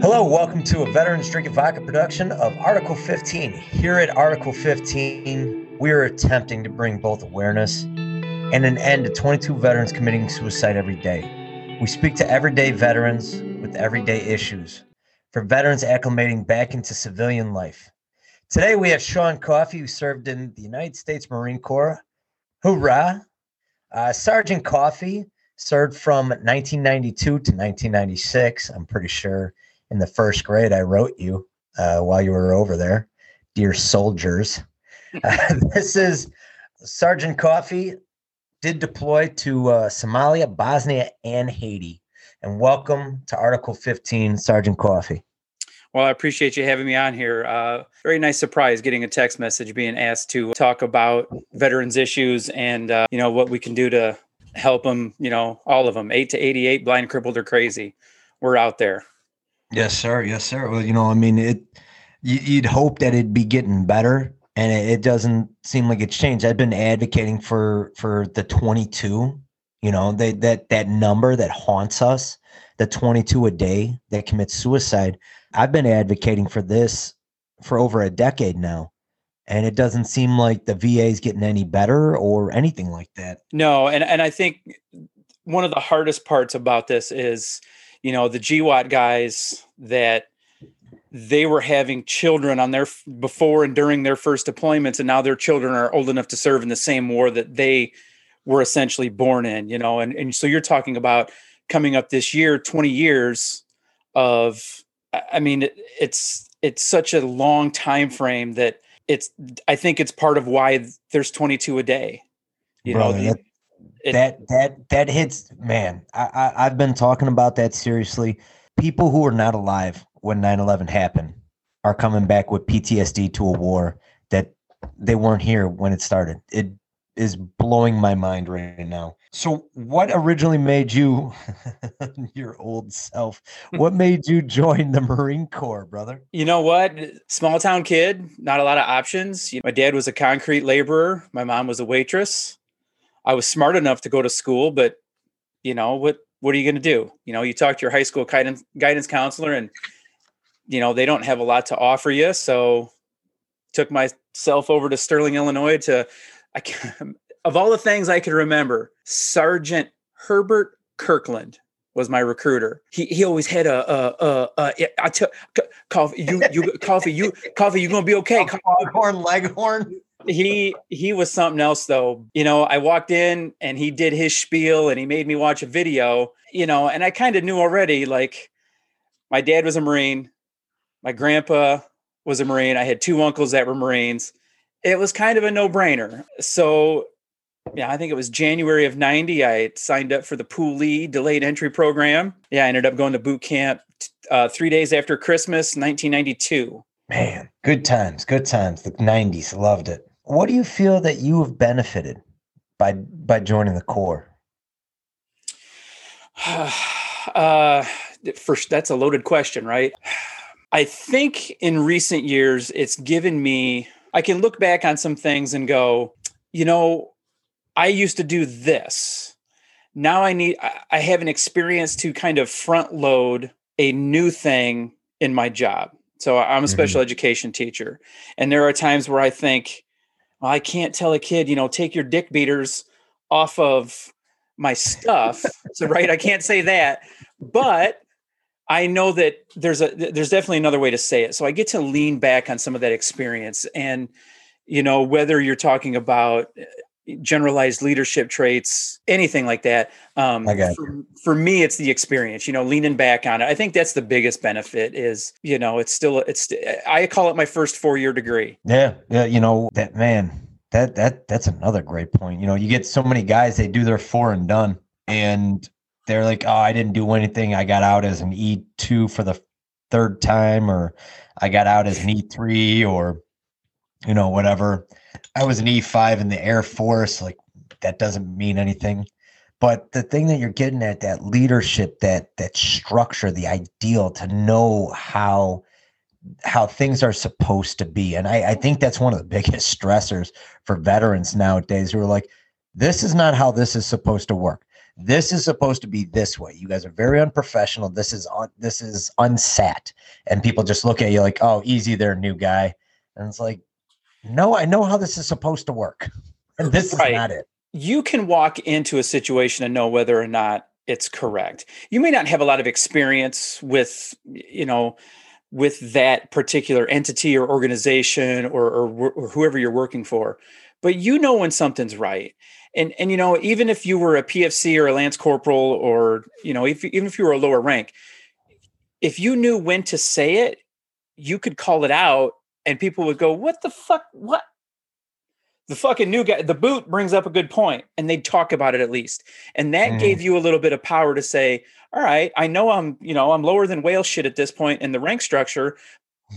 Hello, welcome to a Veterans Drinking Vodka production of Article 15. Here at Article 15, we are attempting to bring both awareness and an end to 22 veterans committing suicide every day. We speak to everyday veterans with everyday issues, for veterans acclimating back into civilian life. Today, we have Sean Coffey, who served in the United States Marine Corps. Hoorah! Uh, Sergeant Coffey served from 1992 to 1996, I'm pretty sure in the first grade, I wrote you uh, while you were over there, dear soldiers. Uh, this is Sergeant Coffey did deploy to uh, Somalia, Bosnia, and Haiti. And welcome to Article 15, Sergeant Coffey. Well, I appreciate you having me on here. Uh, very nice surprise getting a text message being asked to talk about veterans issues and uh, you know what we can do to help them. You know, all of them, eight to eighty-eight, blind, crippled, or crazy. We're out there. Yes, sir. Yes, sir. Well, you know, I mean, it. You'd hope that it'd be getting better, and it, it doesn't seem like it's changed. I've been advocating for for the 22. You know, they, that that number that haunts us, the 22 a day that commits suicide. I've been advocating for this for over a decade now, and it doesn't seem like the VA is getting any better or anything like that. No, and and I think one of the hardest parts about this is you know the GWOT guys that they were having children on their before and during their first deployments and now their children are old enough to serve in the same war that they were essentially born in you know and, and so you're talking about coming up this year 20 years of i mean it, it's it's such a long time frame that it's i think it's part of why there's 22 a day you Bro, know the, that, it- that that that hits man I, I i've been talking about that seriously. People who are not alive when 9-11 happened are coming back with ptsd to a war that they weren't here when it started. It is blowing my mind right now so what originally made you your old self what made you join the marine corps brother You know what? Small town kid, not a lot of options. You know, my dad was a concrete laborer. My mom was a waitress. I was smart enough to go to school, but you know what? What are you going to do? You know, you talk to your high school guidance guidance counselor, and you know they don't have a lot to offer you. So, took myself over to Sterling, Illinois. To I can of all the things I could remember, Sergeant Herbert Kirkland was my recruiter. He he always had a a a, a I tell coffee you you coffee you coffee you gonna be okay. Leghorn, Leghorn. He he was something else though. You know, I walked in and he did his spiel and he made me watch a video. You know, and I kind of knew already. Like, my dad was a Marine, my grandpa was a Marine. I had two uncles that were Marines. It was kind of a no brainer. So yeah, I think it was January of 90. I signed up for the Poolee delayed entry program. Yeah, I ended up going to boot camp uh, three days after Christmas, 1992. Man, good times, good times. The '90s, loved it. What do you feel that you have benefited by by joining the Corps? uh, first, that's a loaded question, right? I think in recent years, it's given me, I can look back on some things and go, you know, I used to do this. Now I need, I- have an experience to kind of front load a new thing in my job. So I'm a mm-hmm. special education teacher. And there are times where I think, well, I can't tell a kid, you know, take your dick beaters off of my stuff. so, right, I can't say that. But I know that there's a there's definitely another way to say it. So I get to lean back on some of that experience and you know whether you're talking about uh, generalized leadership traits anything like that um I got for, for me it's the experience you know leaning back on it i think that's the biggest benefit is you know it's still it's i call it my first four year degree Yeah, yeah. You know that man. That that that's another great point. You know, you get so many guys they do their four and done, and they're like, "Oh, I didn't do anything. I got out as an E two for the third time, or I got out as an E three, or you know, whatever. I was an E five in the Air Force. Like that doesn't mean anything. but the thing that you're getting at that leadership that that structure the ideal to know how how things are supposed to be and I, I think that's one of the biggest stressors for veterans nowadays who are like this is not how this is supposed to work this is supposed to be this way you guys are very unprofessional this is un, this is unsat and people just look at you like oh easy there new guy and it's like no i know how this is supposed to work and this right. is not it you can walk into a situation and know whether or not it's correct. You may not have a lot of experience with, you know, with that particular entity or organization or, or, or, whoever you're working for, but you know when something's right. And and you know even if you were a PFC or a lance corporal or you know if even if you were a lower rank, if you knew when to say it, you could call it out, and people would go, "What the fuck? What? the fucking new guy, the boot brings up a good point, and they'd talk about it at least. And that mm. gave you a little bit of power to say, all right, I know I'm, you know, I'm lower than whale shit at this point in the rank structure,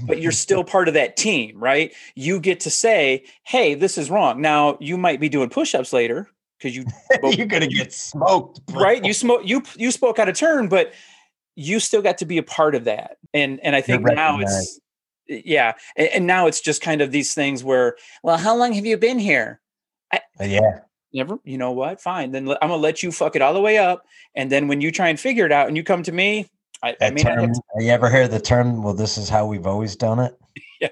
but you're still part of that team, right? You get to say, hey, this is wrong. Now you might be doing push-ups later because you you're gonna get smoked, bro. right? You smoke you you spoke out of turn, but you still got to be a part of that. And and I think now it's yeah and, and, now it's just kind of these things where well how long have you been here I, uh, yeah never you know what fine then i'm gonna let you fuck it all the way up and then when you try and figure it out and you come to me i, I mean term, to, you ever hear the term well this is how we've always done it yeah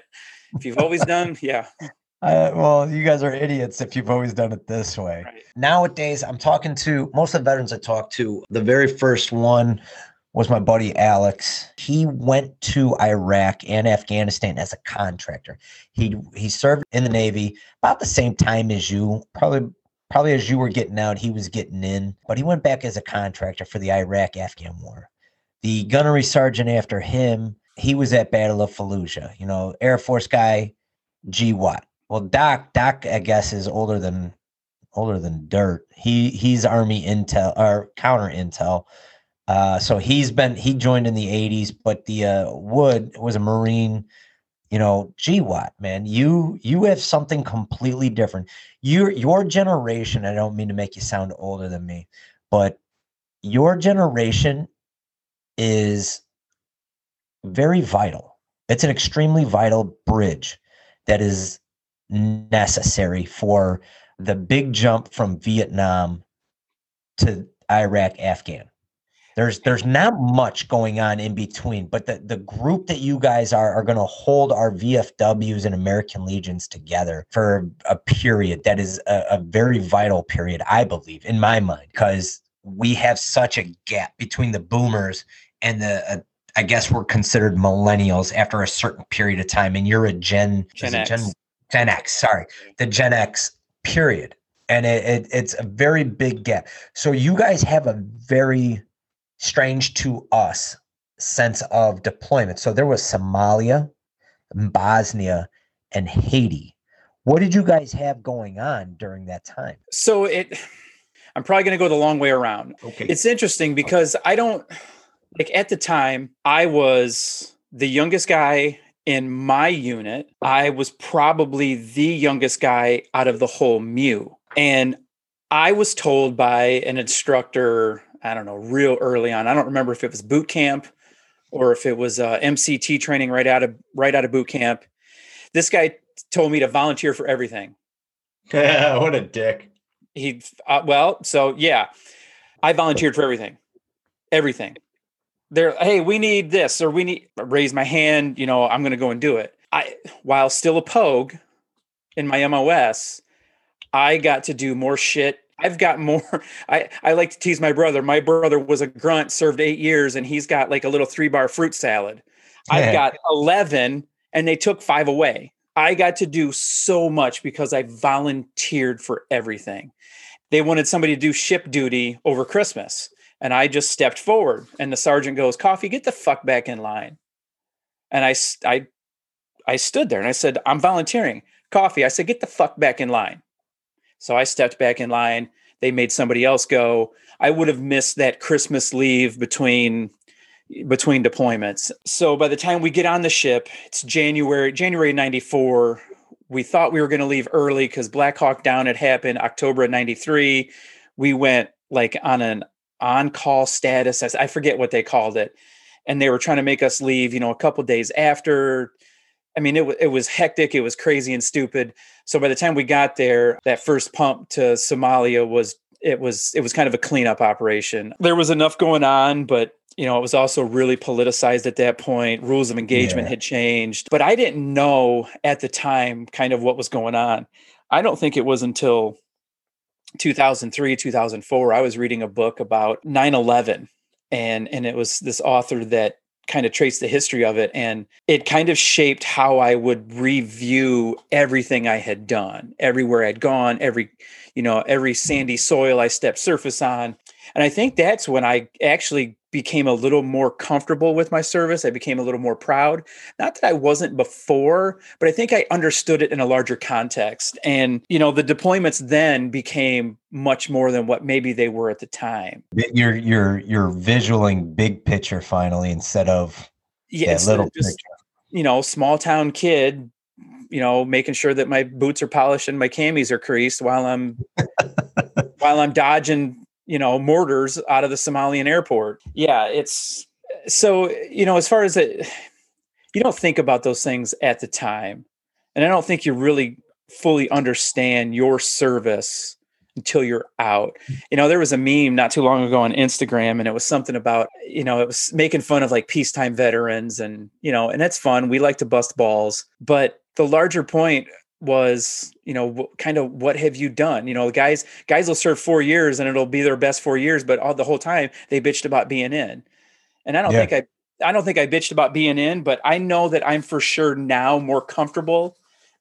if you've always done yeah uh, well, you guys are idiots if you've always done it this way. Right. Nowadays, I'm talking to most of the veterans I talk to. The very first one was my buddy Alex. He went to Iraq and Afghanistan as a contractor. He he served in the Navy about the same time as you, probably probably as you were getting out, he was getting in, but he went back as a contractor for the Iraq Afghan war. The gunnery sergeant after him, he was at Battle of Fallujah, you know, Air Force guy, GWOT. Well, Doc, Doc, I guess, is older than older than dirt. He he's Army intel or counter intel uh, so he's been he joined in the 80s, but the uh, Wood was a Marine. You know, GWOT, man, you you have something completely different. Your your generation. I don't mean to make you sound older than me, but your generation is very vital. It's an extremely vital bridge that is necessary for the big jump from Vietnam to Iraq, Afghan there's there's not much going on in between but the, the group that you guys are are going to hold our vfws and american legions together for a period that is a, a very vital period i believe in my mind because we have such a gap between the boomers and the uh, i guess we're considered millennials after a certain period of time and you're a gen gen x. Gen, gen x sorry the gen x period and it, it, it's a very big gap so you guys have a very strange to us sense of deployment. So there was Somalia, Bosnia, and Haiti. What did you guys have going on during that time? So it I'm probably going to go the long way around. Okay. It's interesting because I don't like at the time I was the youngest guy in my unit. I was probably the youngest guy out of the whole MEU. And I was told by an instructor I don't know, real early on. I don't remember if it was boot camp or if it was uh, MCT training right out of right out of boot camp. This guy told me to volunteer for everything. what a dick. He uh, well, so yeah, I volunteered for everything, everything. There, hey, we need this or we need raise my hand. You know, I'm going to go and do it. I while still a pogue in my MOS, I got to do more shit I've got more. I, I like to tease my brother. My brother was a grunt, served eight years, and he's got like a little three bar fruit salad. Yeah. I've got 11, and they took five away. I got to do so much because I volunteered for everything. They wanted somebody to do ship duty over Christmas, and I just stepped forward. And the sergeant goes, "Coffey, get the fuck back in line." And I, I, I stood there and I said, "I'm volunteering." Coffey, I said, "Get the fuck back in line." So I stepped back in line. They made somebody else go. I would have missed that Christmas leave between between deployments. So by the time we get on the ship, it's January January 94. We thought we were going to leave early cuz Black Hawk Down had happened October of 93. We went like on an on-call status. I forget what they called it, and they were trying to make us leave. You know, a couple days after. I mean, it, was it was hectic. It was crazy and stupid. So by the time we got there, that first pump to Somalia was it was it was kind of a cleanup operation. There was enough going on, but you know, it was also really politicized at that point. Rules of engagement yeah. had changed, but I didn't know at the time kind of what was going on. I don't think it was until 2003, 2004 I was reading a book about 9/11 and and it was this author that kind of traced the history of it and it kind of shaped how I would review everything I had done, everywhere I'd gone, every you know, every sandy soil I stepped surface on. And I think that's when I actually became a little more comfortable with my service. I became a little more proud. Not that I wasn't before, but I think I understood it in a larger context. And, you know, the deployments then became much more than what maybe they were at the time. You're you're you're visualing big picture finally instead of yeah, little just, picture. You know, small town kid you know, making sure that my boots are polished and my camis are creased while I'm while I'm dodging you know mortars out of the Somalian airport. Yeah, it's so you know as far as it, you don't think about those things at the time, and I don't think you really fully understand your service until you're out. Mm-hmm. You know, there was a meme not too long ago on Instagram, and it was something about you know it was making fun of like peacetime veterans, and you know, and that's fun. We like to bust balls, but the larger point was you know kind of what have you done you know guys guys will serve four years and it'll be their best four years but all the whole time they bitched about being in and i don't yeah. think i i don't think i bitched about being in but i know that i'm for sure now more comfortable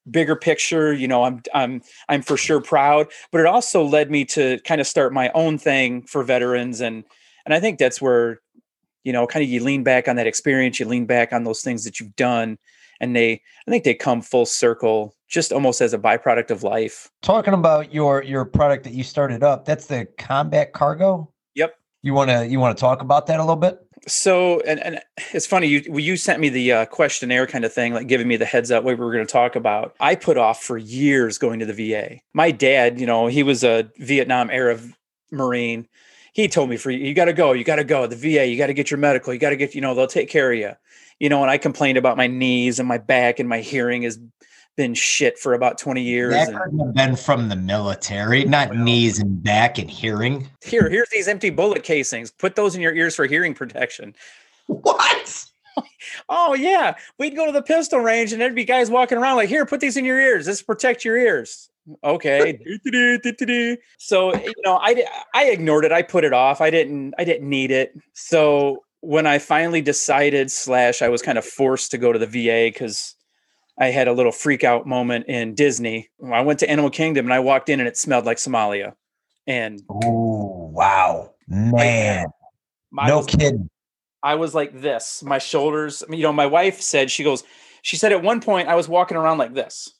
bigger picture you know i'm i'm i'm for sure proud but it also led me to kind of start my own thing for veterans and and i think that's where you know kind of you lean back on that experience you lean back on those things that you've done and they i think they come full circle just almost as a byproduct of life. Talking about your your product that you started up that's the combat cargo? Yep. You want to you want to talk about that a little bit? So and, and it's funny you you sent me the uh, questionnaire kind of thing like giving me the heads up what we were going to talk about. I put off for years going to the va my dad you know he was a vietnam era marine. He told me for you got to go you got to go the va you got to get your medical you got to get you know they'll take care of you you know, and I complained about my knees and my back and my hearing has been shit for about 20 years. That could have been from the military, not well, knees and back and hearing. Here, here's these empty bullet casings. Put those in your ears for hearing protection. What? oh yeah. We'd go to the pistol range and there'd be guys walking around like, here, put these in your ears. This protect your ears. Okay. so you know, I I ignored it. I put it off. I didn't I didn't need it. So when I finally decided, slash, I was kind of forced to go to the VA because I had a little freak out moment in Disney. I went to Animal Kingdom and I walked in and it smelled like Somalia. And oh wow, man, I, no kidding. I was like this. My shoulders. You know, my wife said she goes. She said at one point I was walking around like this.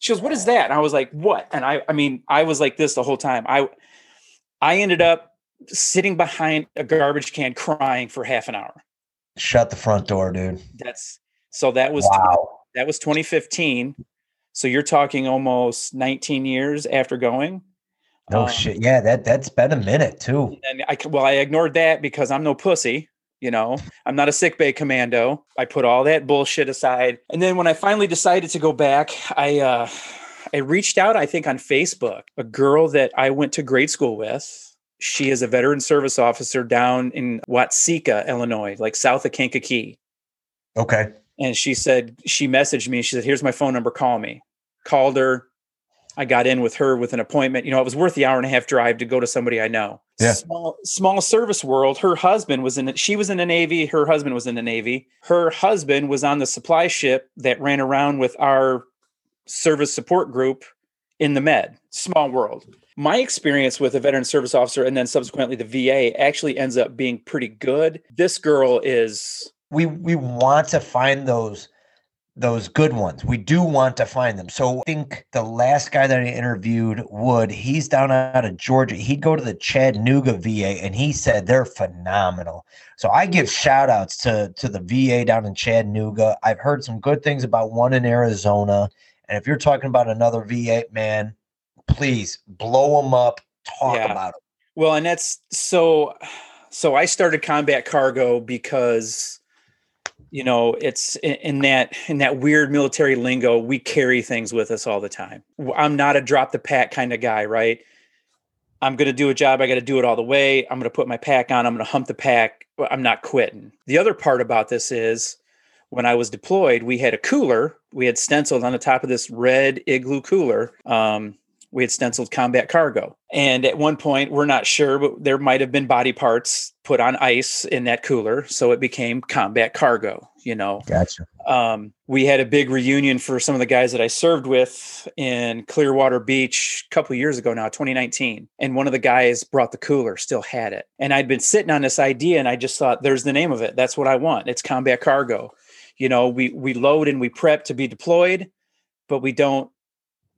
She goes, "What is that?" And I was like, "What?" And I, I mean, I was like this the whole time. I, I ended up sitting behind a garbage can crying for half an hour. Shut the front door, dude. That's so that was wow. That was 2015. So you're talking almost 19 years after going. No um, shit. Yeah, that that's been a minute too. And I well, I ignored that because I'm no pussy. You know, I'm not a sick bay commando. I put all that bullshit aside. And then when I finally decided to go back, I uh I reached out, I think, on Facebook. A girl that I went to grade school with she is a veteran service officer down in Watseka, Illinois, like south of Kankakee. Okay. And she said, she messaged me. She said, here's my phone number. Call me. Called her. I got in with her with an appointment. You know, it was worth the hour and a half drive to go to somebody I know. Yeah. Small, small service world. Her husband was in. She was in the Navy. Her husband was in the Navy. Her husband was on the supply ship that ran around with our service support group in the Med. Small world my experience with a veteran service officer and then subsequently the VA actually ends up being pretty good. This girl is we we want to find those those good ones. We do want to find them. So I think the last guy that I interviewed would he's down out of Georgia. He'd go to the Chattanooga VA and he said they're phenomenal. So I give shout outs to to the VA down in Chattanooga. I've heard some good things about one in Arizona. And if you're talking about another VA, man, please blow them up, talk yeah. about them. Well, and that's so so I started combat cargo because you know it's in, that in that weird military lingo we carry things with us all the time. I'm not a drop the pack kind of guy right? I'm going to do a job i got to do it all the way i'm going to put my pack on i'm going to hump the pack i'm not quitting. The other part about this is when i was deployed we had a cooler we had stenciled on the top of this red igloo cooler um, we had stenciled combat cargo. And at one point, we're not sure, but there might have been body parts put on ice in that cooler. So it became combat cargo, you know. Gotcha. Um, we had a big reunion for some of the guys that I served with in Clearwater Beach a couple years ago now, 2019. And one of the guys brought the cooler, still had it. And I'd been sitting on this idea and I just thought, there's the name of it. That's what I want. It's combat cargo. You know, we we load and we prep to be deployed, but we don't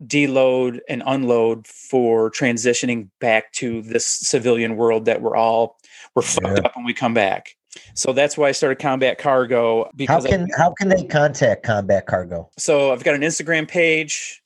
deload and unload for transitioning back to this civilian world that we're all we're fucked up when we come back. So that's why I started Combat Cargo. Because how can I, how can they contact Combat Cargo? So I've got an Instagram page,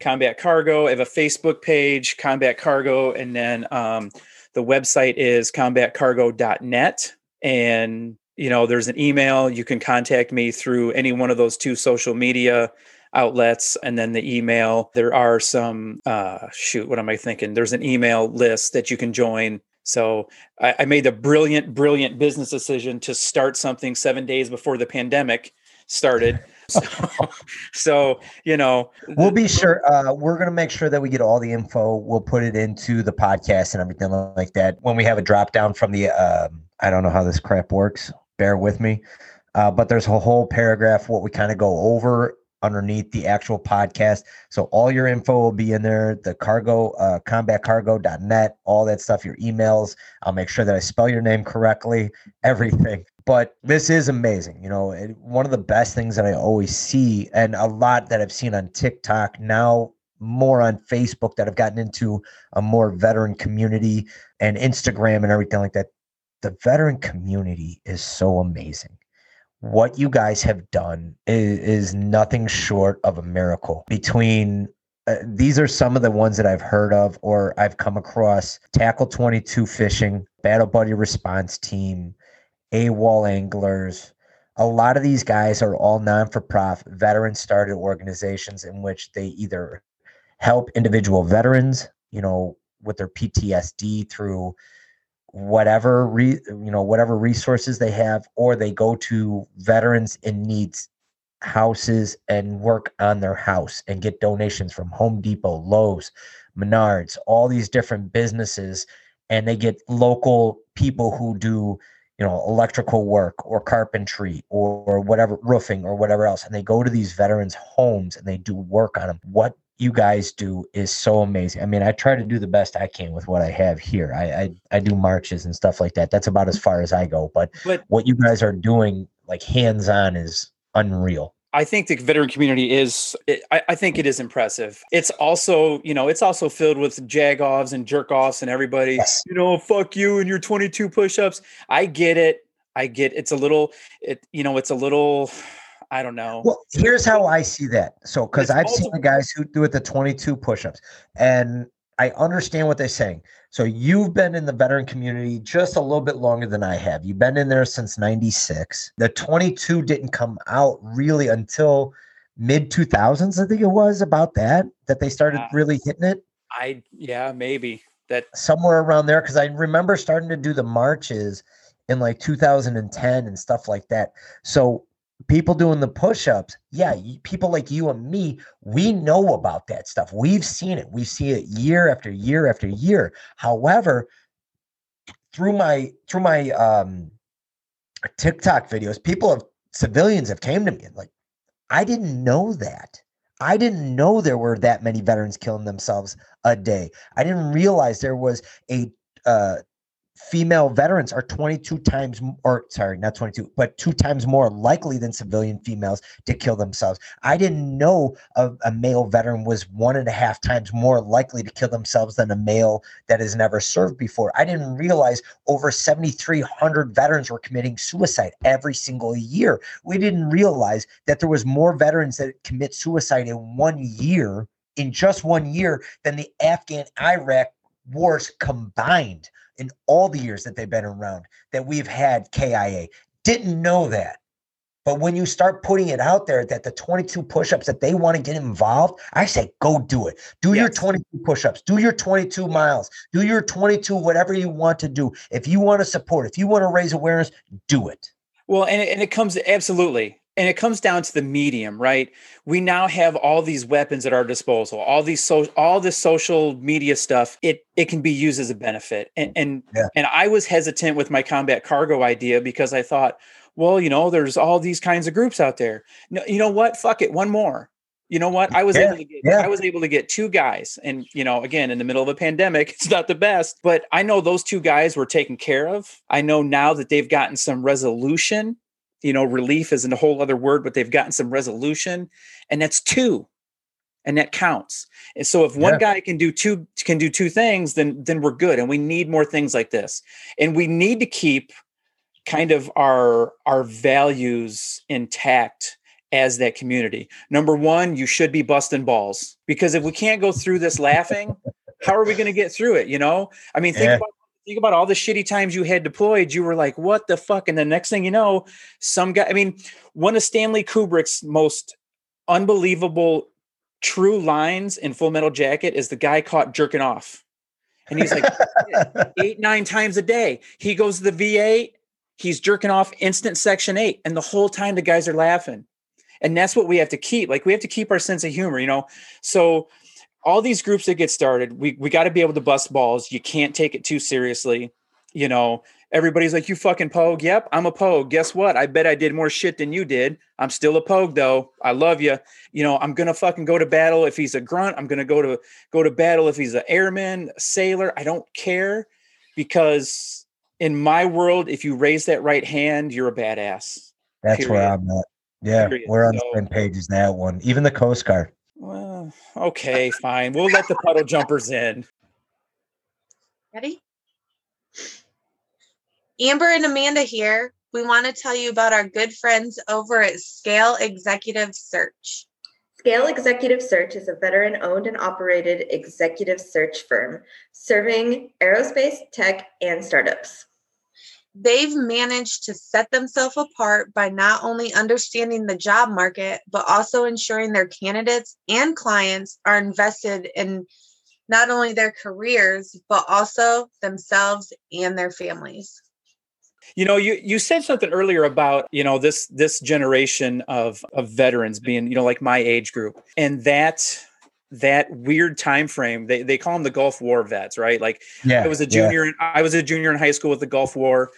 Combat Cargo. I have a Facebook page, Combat Cargo, and then um, the website is combatcargo.net. And you know, there's an email. You can contact me through any one of those two social media outlets and then the email. There are some, uh, shoot, what am I thinking? There's an email list that you can join. So I, I made the brilliant, brilliant business decision to start something seven days before the pandemic started. So, so, you know we'll be sure uh, we're going to make sure that we get all the info we'll put it into the podcast and everything like that when we have a drop down from the um, i don't know how this crap works bear with me uh, but there's a whole paragraph what we kind of go over underneath the actual podcast. So all your info will be in there, the cargo, uh, combatcargo.net, all that stuff, your emails. I'll make sure that I spell your name correctly, everything. But this is amazing. You know, it, one of the best things that I always see, and a lot that I've seen on TikTok now, more on Facebook that have gotten into a more veteran community and Instagram and everything like that. The veteran community is so amazing what you guys have done is, is nothing short of a miracle between uh, these are some of the ones that I've heard of or I've come across Tackle 22 Fishing, Battle Buddy Response Team, AWOL Anglers. A lot of these guys are all non for profit, veteran started organizations in which they either help individual veterans, you know, with their PTSD through whatever re, you know whatever resources they have or they go to veterans in needs houses and work on their house and get donations from Home Depot, Lowe's, Menards, all these different businesses and they get local people who do you know electrical work or carpentry or, or whatever roofing or whatever else and they go to these veterans homes and they do work on them what you guys do is so amazing. I mean, I try to do the best I can with what I have here. I I, I do marches and stuff like that. That's about as far as I go. But, but what you guys are doing, like hands on, is unreal. I think the veteran community is, I, I, think it is impressive. It's also, you know, it's also filled with jagoffs and jerk offs and everybody, yes. you know, fuck you and your 22 push ups. I get it. I get it's a little, it, you know, it's a little, I don't know. Well, here's how I see that. So, because I've multiple- seen the guys who do it the 22 push-ups, and I understand what they're saying. So you've been in the veteran community just a little bit longer than I have. You've been in there since 96. The 22 didn't come out really until mid 2000s, I think it was about that that they started ah. really hitting it. I yeah, maybe. That somewhere around there cuz I remember starting to do the marches in like 2010 and stuff like that. So people doing the push-ups yeah people like you and me we know about that stuff. We've seen it. We see it year after year after year. However through my through my um tiktok videos people have civilians have came to me and like i didn't know that. I didn't know there were that many veterans killing themselves a day. I didn't realize there was a uh, female veterans are 22 times or sorry not 22 but two times more likely than civilian females to kill themselves. I didn't know a, a, male veteran was one and a half times more likely to kill themselves than a male that has never served before. I didn't realize over 7300 veterans were committing suicide every single year. We didn't realize that there was more veterans that commit suicide in one year in just one year than the afghan iraq wars combined in all the years that they've been around that we've had KIA. Didn't know that. But when you start putting it out there that the 22 push-ups that they want to get involved, I say go do it. Do yes. your 22 push-ups, do your 22 miles, do your 22 whatever you want to do. If you want to support, if you want to raise awareness, do it. Well, and it, and it comes absolutely and it comes down to the medium right? We now have all these weapons at our disposal all these so all this social media stuff it it can be used as a benefit. And and, yeah. and i was hesitant with my combat cargo idea because i thought well you know there's all these kinds of groups out there. No, you know what? Fuck it one more. You know what? I was yeah, able to get yeah. i was able to get two guys. And you know again in the middle of a pandemic it's not the best but i know those two guys were taken care of. I know now that they've gotten some resolution you know, relief isn't a whole other word, but they've gotten some resolution, and that's two, and that counts. And so, if one yeah. guy can do two can do two things, then then we're good. And we need more things like this, and we need to keep kind of our our values intact as that community. Number one, you should be busting balls because if we can't go through this laughing, how are we going to get through it? You know, I mean, think yeah. about think about all the shitty times you had deployed. You were like, what the fuck? And the next thing you know, some guy, I mean, one of Stanley Kubrick's most unbelievable true lines in Full Metal Jacket is the guy caught jerking off. And he's like, eight, nine times a day. He goes to the VA, he's jerking off instant section eight. And the whole time the guys are laughing. And that's what we have to keep. Like, we have to keep our sense of humor, you know? So, all these groups that get started, we we got to be able to bust balls. You can't take it too seriously. You know, everybody's like, "You fucking pogue." Yep, I'm a pogue. Guess what? I bet I did more shit than you did. I'm still a pogue though. I love you. You know, I'm gonna fucking go to battle if he's a grunt. I'm gonna go to go to battle if he's an airman, a sailor. I don't care because in my world, if you raise that right hand, you're a badass. That's period. where I'm at. Yeah, period. we're on so, the same page as that one. Even the Coast Guard. Well, okay, fine. We'll let the puddle jumpers in. Ready? Amber and Amanda here. We want to tell you about our good friends over at Scale Executive Search. Scale Executive Search is a veteran owned and operated executive search firm serving aerospace, tech, and startups they've managed to set themselves apart by not only understanding the job market, but also ensuring their candidates and clients are invested in not only their careers, but also themselves and their families. You know, you you said something earlier about, you know, this this generation of of veterans being, you know, like my age group. And that that weird time frame they, they call them the gulf war vets right like yeah, i was a junior yeah. i was a junior in high school with the gulf war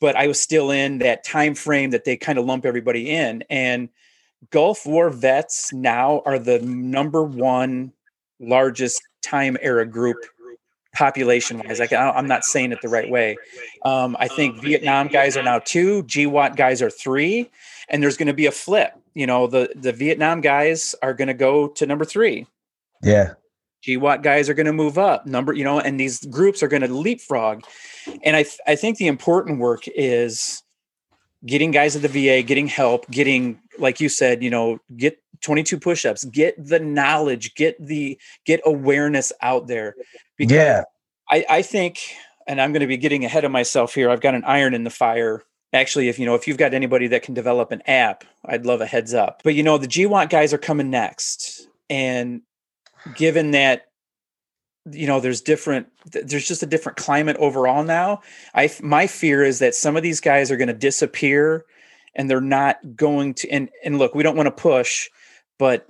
but I was still in that time frame that they kind of lump everybody in. And Gulf War vets now are the number one largest time era group population wise. Like, I'm not saying it the right way. Um, I think Vietnam guys are now two, GWOT guys are three, and there's going to be a flip. You know, the the Vietnam guys are going to go to number three. Yeah. GWOT guys are going to move up number, you know, and these groups are going to leapfrog. And I, th- I think the important work is getting guys at the VA, getting help, getting, like you said, you know, get 22 push-ups, get the knowledge, get the, get awareness out there. Because yeah. I, I think, and I'm going to be getting ahead of myself here. I've got an iron in the fire actually if you know if you've got anybody that can develop an app i'd love a heads up but you know the GWOT guys are coming next and given that you know there's different there's just a different climate overall now i my fear is that some of these guys are going to disappear and they're not going to and and look we don't want to push but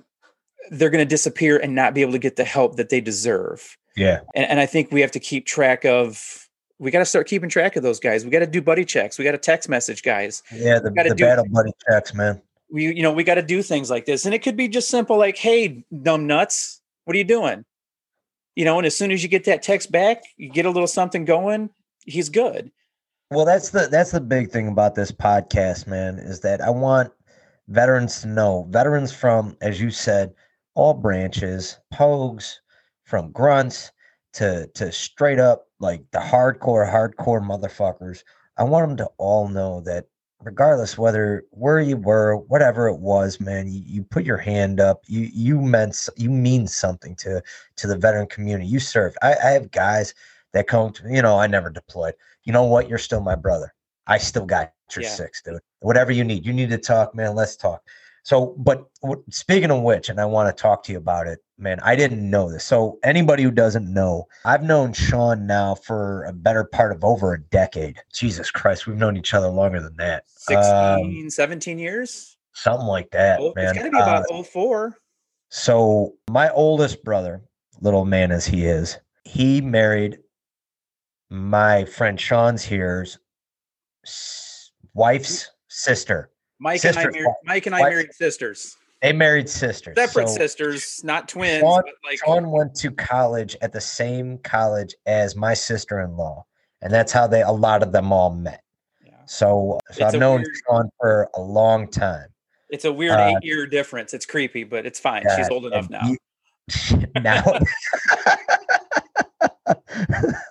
they're going to disappear and not be able to get the help that they deserve. Yeah. And, and i think we have to keep track of we got to start keeping track of those guys. We got to do buddy checks. We got to text message guys. Yeah the, the do, battle buddy checks man. We you know we got to do things like this. And it could be just simple like hey dumb nuts what are you doing you know, and as soon as you get that text back, you get a little something going, he's good. Well, that's the that's the big thing about this podcast, man, is that I want veterans to know, veterans from, as you said, all branches, pogues, from grunts to to straight up like the hardcore, hardcore motherfuckers. I want them to all know that regardless whether where you were, whatever it was, man, you, you put your hand up. You you meant you mean something to to the veteran community. You served. I, I have guys that come to you know I never deployed. You know what? You're still my brother. I still got your Yeah. six, dude. Whatever you need. You need to talk, man. Let's talk. So, but speaking of which, and I want to talk to you about it, man. I didn't know this. So, anybody who doesn't know, I've known Sean now for a better part of over a decade. Jesus Christ, we've known each other longer than that. 16, 17 years. Something like that, Oh, man. it's got to be Uh, about oh four. so, my oldest brother, little man as he is, he married my friend Sean's here's wife's sister. Mike and I married. Mike and I Wife. married sisters, They married sisters. separate So, sisters, not twins. Sean- but like Sean went to college at the same college as my sister-in-law, and that's how they a lot of them all met. yeah. So, so I've known weird- Sean for a long time. it's a weird uh, eight year difference. It's creepy, but it's fine. She's old enough now. you- now,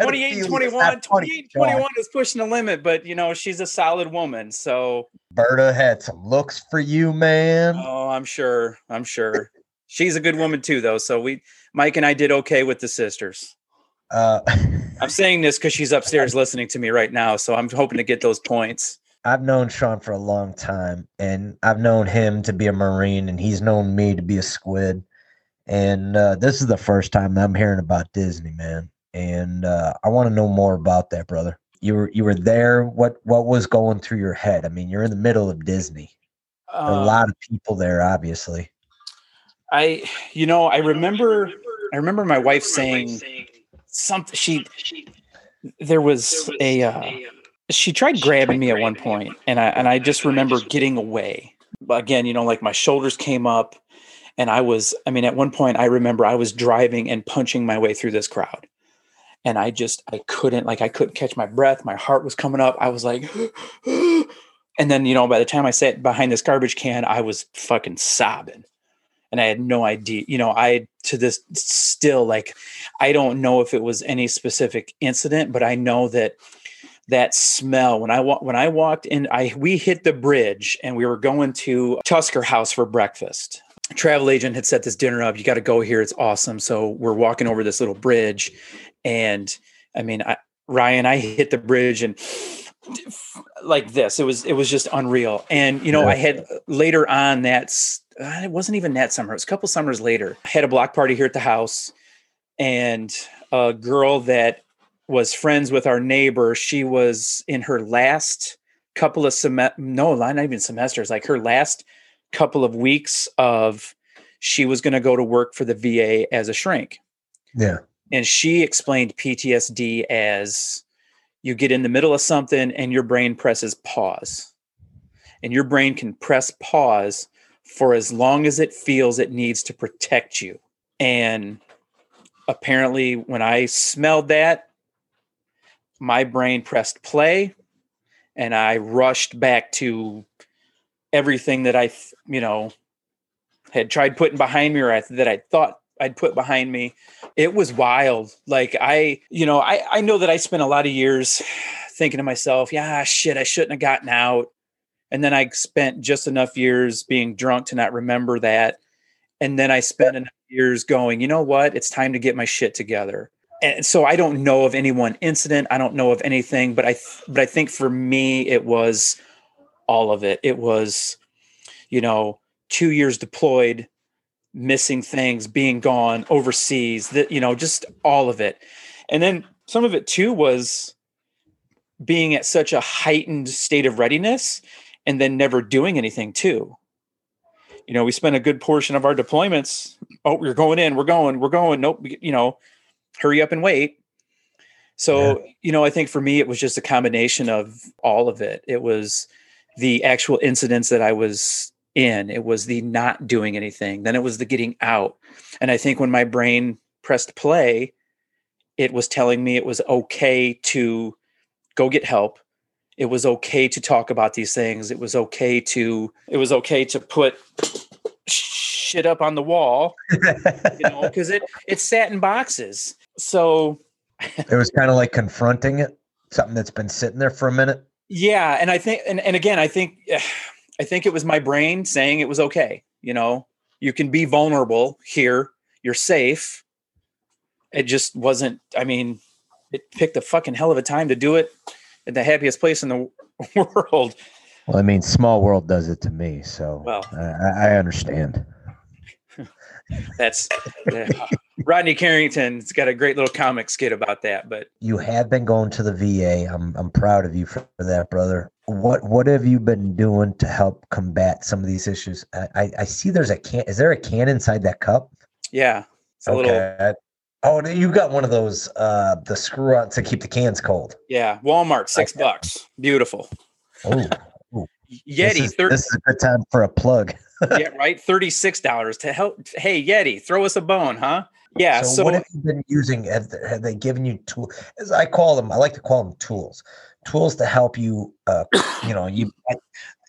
28 and 21, 28 and 21 is pushing the limit, but you know, she's a solid woman. So, Berta had some looks for you, man. oh, I'm sure. I'm sure. She's a good woman too, though. So we, Mike and I did okay with the sisters. Uh, I'm saying this because she's upstairs listening to me right now. So I'm hoping to get those points. I've known Sean for a long time, and I've known him to be a Marine, and he's known me to be a squid. And uh, this is the first time I'm hearing about Disney, man. And uh, I want to know more about that, brother. You were you were there. What what was going through your head? I mean, you're in the middle of Disney. Are a Um, lot of people there, obviously. I, you know, I remember, I remember my wife saying something. She, there was a, uh, she tried grabbing me at one point, and I and I just remember getting away. But again, you know, like my shoulders came up, and I was. I mean, at one point, I remember I was driving and punching my way through this crowd, and I just I couldn't like I couldn't catch my breath. My heart was coming up. I was like, and then you know, by the time I sat behind this garbage can, I was fucking sobbing and I had no idea. You know, I to this still like I don't know if it was any specific incident, but I know that that smell when I when I walked in, I we hit the bridge and we were going to Tusker House for breakfast. Travel agent had set this dinner up. You got to go here; it's awesome. So we're walking over this little bridge, and I mean, I, Ryan, I hit the bridge and like this. It was it was just unreal. And you know, Yeah. I had later on that uh, it wasn't even that summer. It was a couple summers later. I had a block party here at the house, and a girl that was friends with our neighbor. She was in her last couple of sem no, not even semesters. Like her last couple of weeks of she was going to go to work for the VA as a shrink Yeah. And she explained PTSD as you get in the middle of something and your brain presses pause. And your brain can press pause for as long as it feels it needs to protect you. And apparently, when I smelled that, my brain pressed play and I rushed back to everything that I, you know, had tried putting behind me or that I thought I'd put behind me. It was wild. Like i you know i i know that i spent a lot of years thinking to myself yeah shit i shouldn't have gotten out. And then i spent just enough years being drunk to not remember that. And then i spent enough years going you know what? It's time to get my shit together. And so i don't know of any one incident. I don't know of anything but i th- but i think for me it was all of it. It was you know two years deployed missing things, being gone overseas, that you know, just all of it. And then some of it too was being at such a heightened state of readiness and then never doing anything too. You know, we spent a good portion of our deployments. Oh, we're going in, we're going, we're going. Nope, you know, hurry up and wait. So, you know, I think for me, it was just a combination of all of it. It was the actual incidents that I was in, it was the not doing anything, then it was the getting out. And I think when my brain pressed play, it was telling me it was okay to go get help. It was okay to talk about these things. It was okay to it was okay to put shit up on the wall, you know, because it it sat in boxes. So it was kind of like confronting it, something that's been sitting there for a minute. Yeah, and I think, and, and again, I think, I think it was my brain saying it was okay. You know, you can be vulnerable here. You're safe. It just wasn't. I mean, it picked a fucking hell of a time to do it at the happiest place in the world. Well, I mean, small world does it to me, so Well. I, I understand. That's yeah. Rodney Carrington's got a great little comic skit about that. But You have been going to the VA. I'm I'm proud of you for that, brother. What what have you been doing to help combat some of these issues? I, I, I see there's a can. Is there a can inside that cup? yeah, it's a little Oh, you got one of those uh the screw on to keep the cans cold. yeah. Walmart six Okay. bucks. Beautiful. Oh, Yeti this is, thir- this is a good time for a plug. yeah right thirty six dollars to help. Hey Yeti, throw us a bone, huh? Yeah. so, So, what have you been using? Have, they- have they given you tools? As I call them, I like to call them tools. Tools to help you. Uh, you know, you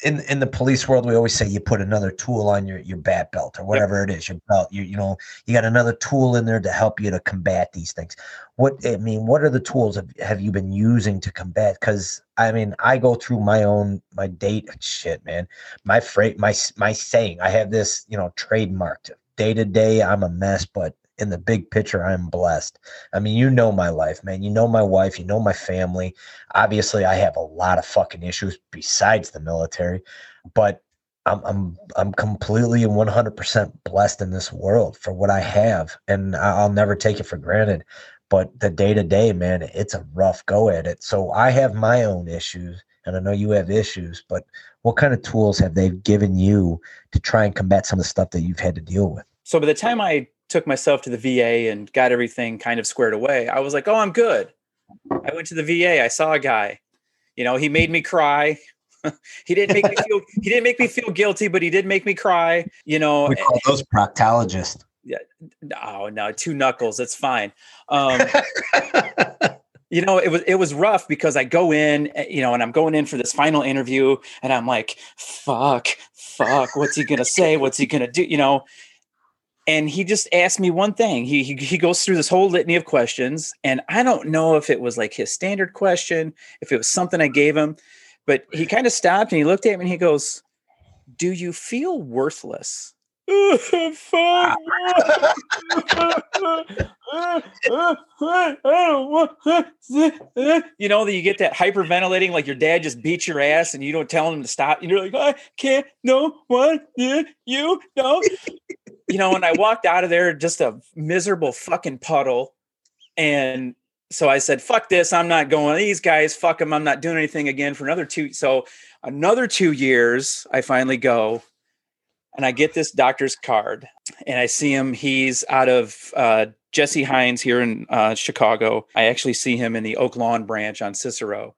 in in the police world, we always say you put another tool on your your bat belt or whatever it is, your belt. You you know, you got another tool in there to help you to combat these things. What I mean, what are the tools have, have you been using to combat? Because I mean, I go through my own my date shit, man. My freight, my my saying, I have this, you know, trademarked. Day to day, I'm a mess, but in the big picture, I'm blessed. I mean, you know my life, man. You know my wife. You know my family. Obviously, I have a lot of fucking issues besides the military, but I'm I'm I'm completely and 100% blessed in this world for what I have, and I'll never take it for granted. But the day to day, man, it's a rough go at it. So I have my own issues, and I know you have issues. But what kind of tools have they given you to try and combat some of the stuff that you've had to deal with? so by the time I took myself to the VA and got everything kind of squared away, I was like, oh, I'm good. I went to the VA. I saw a guy. You know, he made me cry. he didn't make me feel. He didn't make me feel guilty, but he did make me cry. You know, We call those proctologists. Yeah. Oh no, two knuckles. That's fine. Um, you know, it was it was rough because I go in, eh, you know, and I'm going in for this final interview, and I'm like, fuck, fuck, what's he gonna say? What's he gonna do? You know. And he just asked me one thing. He, he he goes through this whole litany of questions, and I don't know if it was like his standard question, if it was something I gave him, but he kind of stopped and he looked at me and he goes, "Do you feel worthless?" You know that you get that hyperventilating like your dad just beat your ass and you don't tell him to stop and you're like i can't no one you know you know and i walked out of there just a miserable fucking puddle and so i said fuck this i'm not going these guys fuck them i'm not doing anything again for another two so another two years i finally go and I get this doctor's card and I see him. He's out of uh, Jesse Hines here in uh, Chicago. I actually see him in the Oak Lawn branch on Cicero.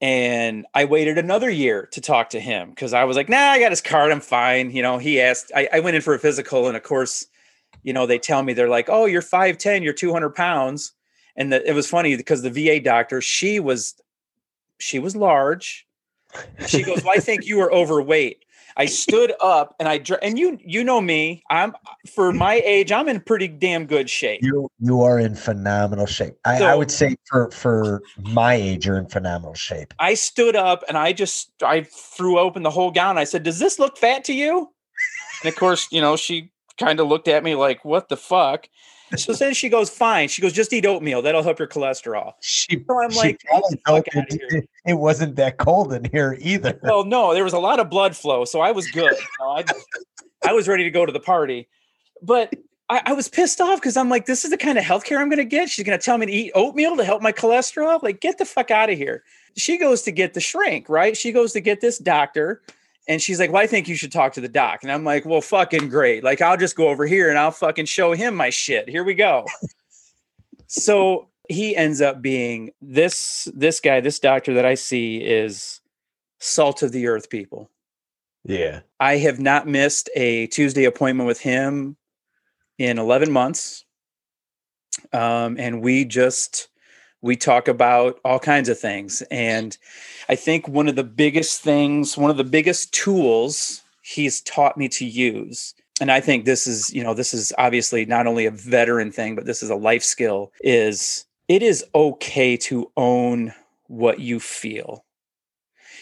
And I waited another year to talk to him because I was like, nah, I got his card. I'm fine. You know, he asked, I, I went in for a physical. And of course, you know, they tell me they're like, oh, you're 5'10, you're 200 pounds. And the, it was funny because the VA doctor, she was, she was large. She goes, well, I think you were overweight. I stood up and I dr- and you you know me. I'm for my age. I'm in pretty damn good shape. You you are in phenomenal shape. I, I would say for for my age, you're in phenomenal shape. I stood up and I just I threw open the whole gown. I said, "Does this look fat to you?" And of course, you know, she kind of looked at me like, "What the fuck?" So then she goes, "Fine." She goes, "Just eat oatmeal. That'll help your cholesterol." She, So I'm she like, probably "Get the fuck felt outta it, wasn't that cold in here either. Well, no, there was a lot of blood flow, so I was good. I, I was ready to go to the party, but I, I was pissed off because I'm like, this is the kind of healthcare I'm going to get. She's going to tell me to eat oatmeal to help my cholesterol. Like, get the fuck out of here. She goes to get the shrink, right? She goes to get this doctor, and she's like, "Well, I think you should talk to the doc." And I'm like, "Well, fucking great. Like, I'll just go over here and I'll fucking show him my shit. Here we go." so he ends up being this this guy, this doctor that I see is salt of the earth people. Yeah. I have not missed a Tuesday appointment with him in 11 months. Um, and we just we talk about all kinds of things. And I think one of the biggest things, one of the biggest tools he's taught me to use, and I think this is, you know, this is obviously not only a veteran thing, but this is a life skill, is it is okay to own what you feel.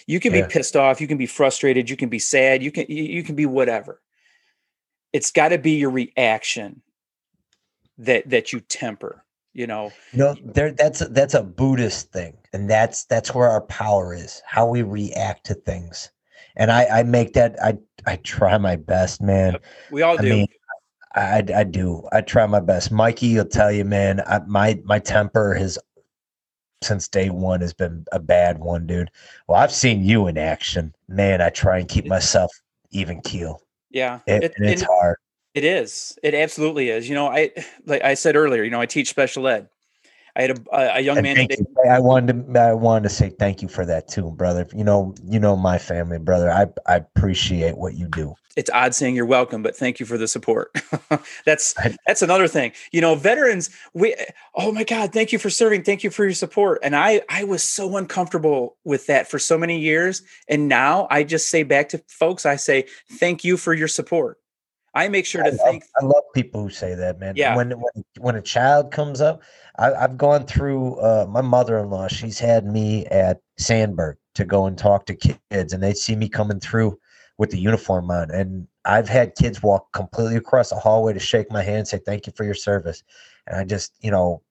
You can Yeah. be pissed off, you can be frustrated, you can be sad, you can you, can be whatever. It's got to be your reaction that that you temper, you know. You know, there that's a, that's a Buddhist thing, and that's that's where our power is, how we react to things. And I I make that I I try my best, man. We all I do. mean, I, I do. I try my best. Mikey you'll tell you, man. I, my my temper has since day one has been a bad one, dude. Well, I've seen you in action, man. I try and keep myself even keel. yeah. It, It- it's and hard. It is. It absolutely is. You know, I like I said earlier, you know, I teach special ed. I had a, a, young And man today. you. I wanted to I wanted to say thank you for that too, brother. You know, you know my family, brother. I I appreciate what you do. It's odd saying you're welcome, but thank you for the support. that's that's another thing. You know, veterans, we oh my God, thank you for serving. Thank you for your support. And I I was so uncomfortable with that for so many years. And now I just say back to folks, I say, thank you for your support. I make sure I to love, thank I love people who say that, man. Yeah. When when when a child comes up, I, I've gone through. Uh, my mother-in-law, she's had me at Sandburg to go and talk to kids, and they see me coming through with the uniform on, and I've had kids walk completely across the hallway to shake my hand, say thank you for your service, and I just, you know.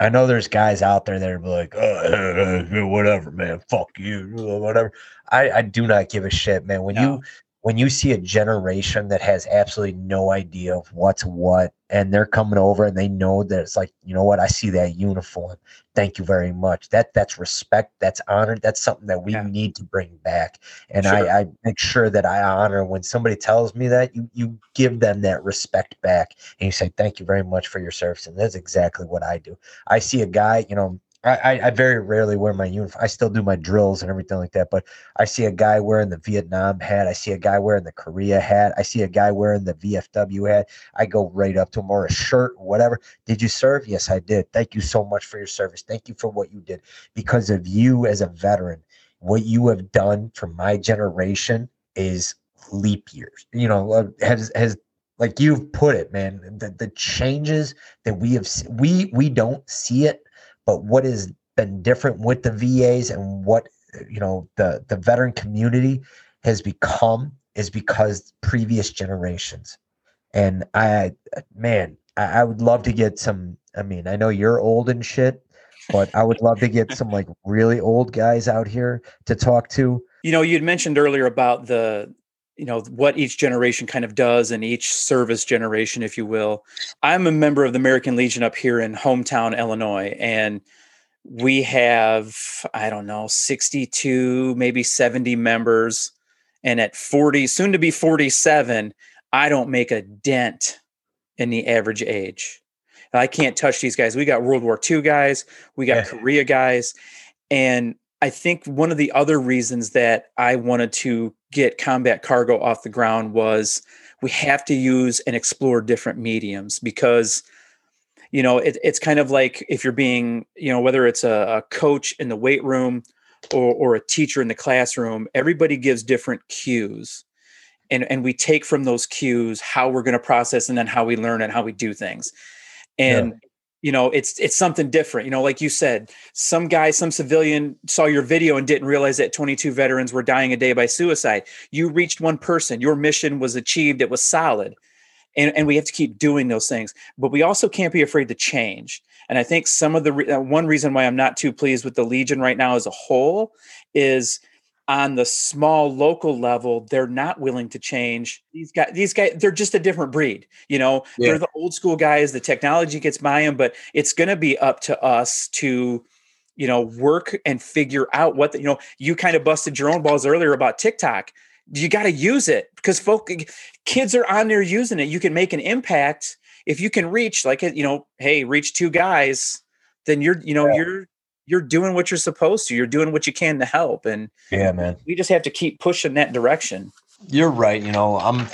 I know there's guys out there that are like, oh, whatever, man, fuck you, whatever. I, I do not give a shit, man. When you No. When you see a generation that has absolutely no idea of what's what and they're coming over and they know that it's like you know what? I see that uniform. Thank you very much. That that's respect. That's honor. That's something that we Yeah. need to bring back. And Sure. I, I make sure that i honor when somebody tells me that you you give them that respect back. And you say thank you very much for your service. And that's exactly what i do. I see a guy you know I, I- very rarely wear my uniform. I still do my drills and everything like that, but I see a guy wearing the Vietnam hat. I see a guy wearing the Korea hat. I see a guy wearing the VFW hat. I go right up to him or a shirt whatever. Did you serve? Yes, I did. Thank you so much for your service. Thank you for what you did. Because of you as a veteran, what you have done for my generation is leap years. You know, uh, has has like you've put it, man. The the changes that we have we we don't see it, but what has been different with the VAs and what you know the the veteran community has become is because previous generations. And i man I, I would love to get some i mean i know you're old and shit but i would love to get some like really old guys out here to talk to. You know you had mentioned earlier about the you know what each generation kind of does and each service generation if you will. I'm a member of the american legion up here in hometown illinois and we have i don't know 62 maybe 70 members. And at 40 soon to be 47 i don't make a dent in the average age. I can't touch these guys. We got world war ii guys. We got Yeah. korea guys. And I think one of the other reasons that I wanted to get combat cargo off the ground was we have to use and explore different mediums because you know it, it's kind of like if you're being you know whether it's a, a coach in the weight room or, or a teacher in the classroom everybody gives different cues. And and we take from those cues how we're going to process and then how we learn and how we do things. And you know it's it's something different. You know like you said some guy some civilian saw your video and didn't realize that 22 veterans were dying a day by suicide. You reached one person. Your mission was achieved. It was solid. And, and we have to keep doing those things. But we also can't be afraid to change. And i think some of the re- uh, one reason why i'm not too pleased with the legion right now as a whole is on the small local level they're not willing to change. These guys these guys they're just a different breed you know? Yeah. they're the old school guys the technology gets by them but it's going to be up to us to you know work and figure out what the, you know you kind of busted your own balls earlier about tiktok. You got to use it because folk kids are on there using it. You can make an impact. If you can reach like you know hey reach two guys then you're you know Yeah. you're you're doing what you're supposed to you're doing what you can to help and yeah man. we just have to keep pushing that direction. You're right you know i'm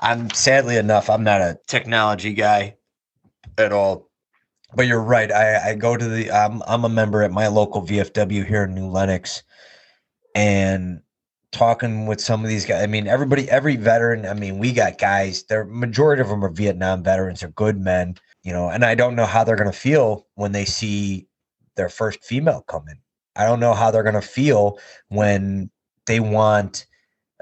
i'm sadly enough i'm not a technology guy at all but you're right i i go to the i'm i'm a member at my local vfw here in new lenox and talking with some of these guys i mean everybody every veteran i mean we got guys the majority of them are vietnam veterans are good men you know and i don't know how they're going to feel when they see their first female come in i don't know how they're going to feel when they want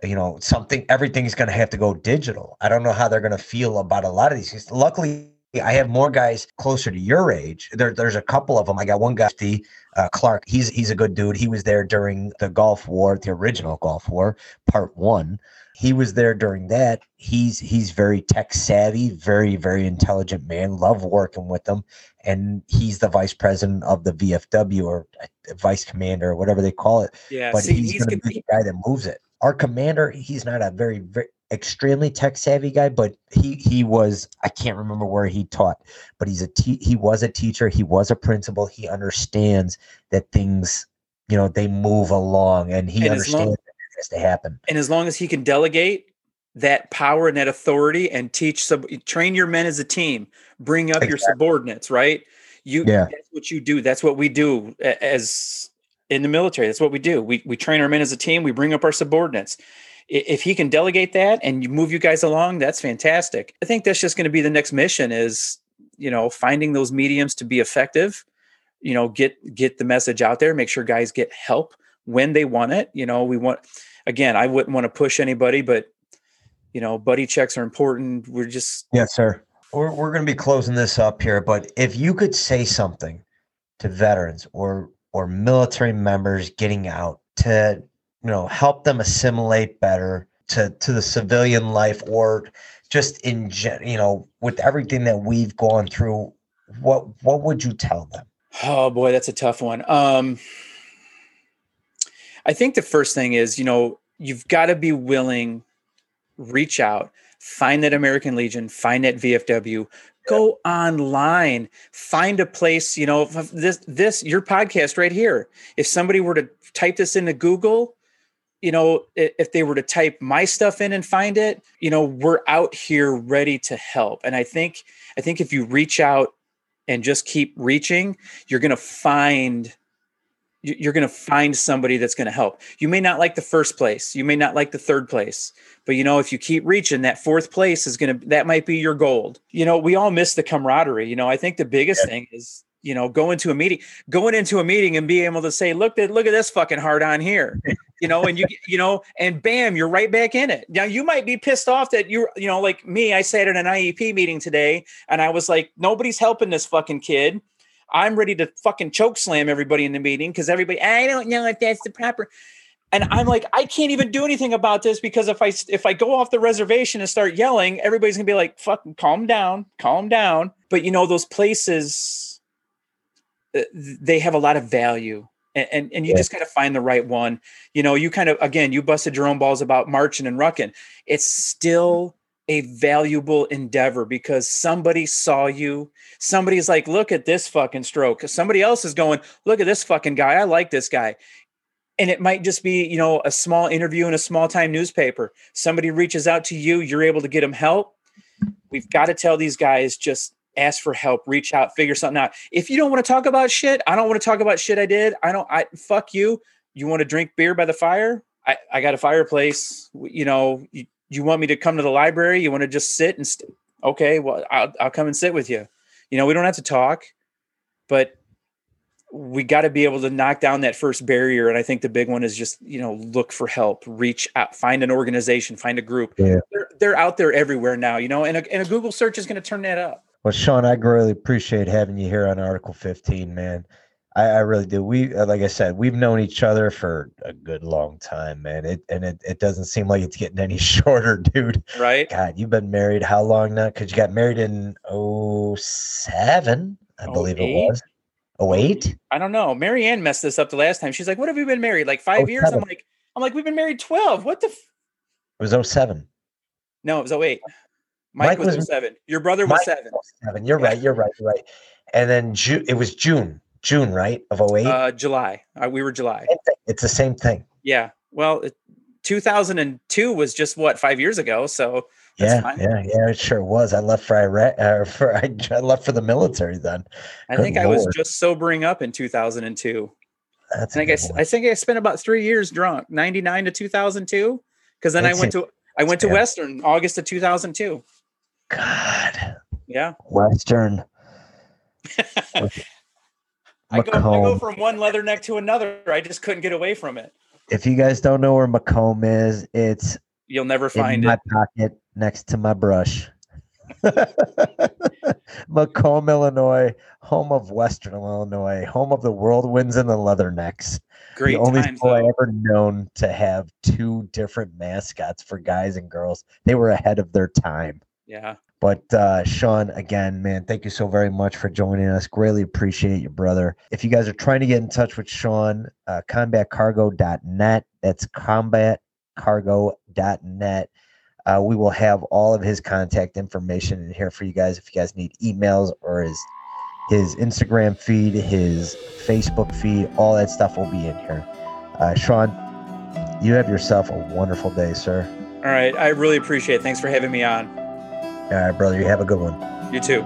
you know something everything's going to have to go digital i don't know how they're going to feel about a lot of these luckily I have more guys closer to your age. There, there's a couple of them. I got one guy, the uh, Clark. He's he's a good dude. He was there during the Gulf War, the original Gulf War, Part One. He was there during that. He's he's very tech savvy, very very intelligent man. Love working with them, and he's the vice president of the VFW or uh, vice commander or whatever they call it. Yeah, but see, he's, he's to gonna be the guy that moves it. Our commander, he's not a very, very extremely tech savvy guy, but he he was I can't remember where he taught, but he's a te- he was a teacher, he was a principal, he understands that things, you know, they move along and he And as long- understands that it has to happen. and as long as he can delegate that power and that authority and teach sub train your men as a team. Bring up your subordinates right? You Yeah. that's what you do. That's what we do as in the military. That's what we do. We, we train our men as a team. We bring up our subordinates. If he can delegate that and you move you guys along that's fantastic. I think that's just going to be the next mission is you know finding those mediums to be effective you know get get the message out there make sure guys get help when they want it. You know we want again i wouldn't want to push anybody but you know buddy checks are important we're just Yes, sir. We're, we're going to be closing this up here, but if you could say something to veterans or or military members getting out to you know help them assimilate better to to the civilian life or just in gen, you know with everything that we've gone through, what what would you tell them? oh boy that's a tough one um i think the first thing is you know you've got to be willing reach out find that american legion find that vfw go online find a place you know this this your podcast right here. If somebody were to type this into google you know if they were to type my stuff in and find it you know we're out here ready to help. And i think i think if you reach out and just keep reaching you're going to find you're going to find somebody that's going to help. You may not like the first place you may not like the third place but you know if you keep reaching that fourth place is going to that might be your gold. You know we all miss the camaraderie you know i think the biggest thing is you know going to a meeting going into a meeting and being able to say look at look at this fucking hard on here you know and you you know and bam you're right back in it. Now you might be pissed off that you're you know like me i sat at an iep meeting today and i was like nobody's helping this fucking kid i'm ready to fucking choke slam everybody in the meeting because everybody i don't know if that's the proper and i'm like i can't even do anything about this because if i if i go off the reservation and start yelling everybody's gonna be like fucking calm down calm down. But you know those places uh, they have a lot of value and and, and you Yeah. just got to find the right one. You know you kind of again you busted your own balls about marching and rucking. It's still a valuable endeavor because somebody saw you. Somebody's like look at this fucking stroke. Somebody else is going look at this fucking guy. I like this guy. And it might just be you know a small interview in a small time newspaper. Somebody reaches out to you you're able to get them help. We've got to tell these guys just ask for help reach out figure something out. If you don't want to talk about shit i don't want to talk about shit i did. I don't i fuck you. You want to drink beer by the fire? I, I got a fireplace you know you, you want me to come to the library you want to just sit and st- okay well I'll, I'll come and sit with you you know we don't have to talk but we got to be able to knock down that first barrier and i think the big one is just you know look for help reach out find an organization find a group Yeah. they're, they're out there everywhere now you know and a, and a google search is going to turn that up Well, Sean, I really appreciate having you here on Article 15, man. I, I really do. We, uh, like I said, we've known each other for a good long time, man. It and it, it doesn't seem like it's getting any shorter, dude. right God, you've been married how long now? Because you got married in 07, I believe it was. 08? i don't know marianne messed this up the last time she's like what have we been married like five Oh, years i'm like i'm like we've been married 12 what the f-? It was 07. no it was 08 mike, Mike was, was- 07 your brother was Mike 7 07. You're Yeah. right. You're right. You're right. And then June, it was June, June, right? Of 08. uh july uh, we were july It's the same thing. yeah well it, 2002 was just what five years ago so That's yeah, fine. yeah, yeah. It sure was. I left for Iraq. Uh, for I, I left for the military then. i Good think i was just sobering up in 2002 That's I think I. I think I spent about three years drunk, 99 to 2002. Cause then I That's went to, I went to Yeah. Western August of 2002. God, Yeah. Western. I go, I go from one leatherneck to another. I just couldn't get away from it. If you guys don't know where Macomb is, it's You'll never in find my it. pocket next to my brush. Macomb, Illinois, home of Western Illinois, home of the whirlwinds and the leathernecks. Great the only school I ever known to have two different mascots for guys and girls. They were ahead of their time. Yeah. But uh, Sean, again, man, thank you so very much for joining us. Greatly appreciate you, brother. If you guys are trying to get in touch with Sean, uh, combatcargo.net. That's combatcargo.net. Uh, we will have all of his contact information in here for you guys. If you guys need emails or his his Instagram feed, his Facebook feed, all that stuff will be in here. Uh, Sean, you have yourself a wonderful day, sir. All right. I really appreciate it. Thanks for having me on. All right, brother. You have a good one. You too.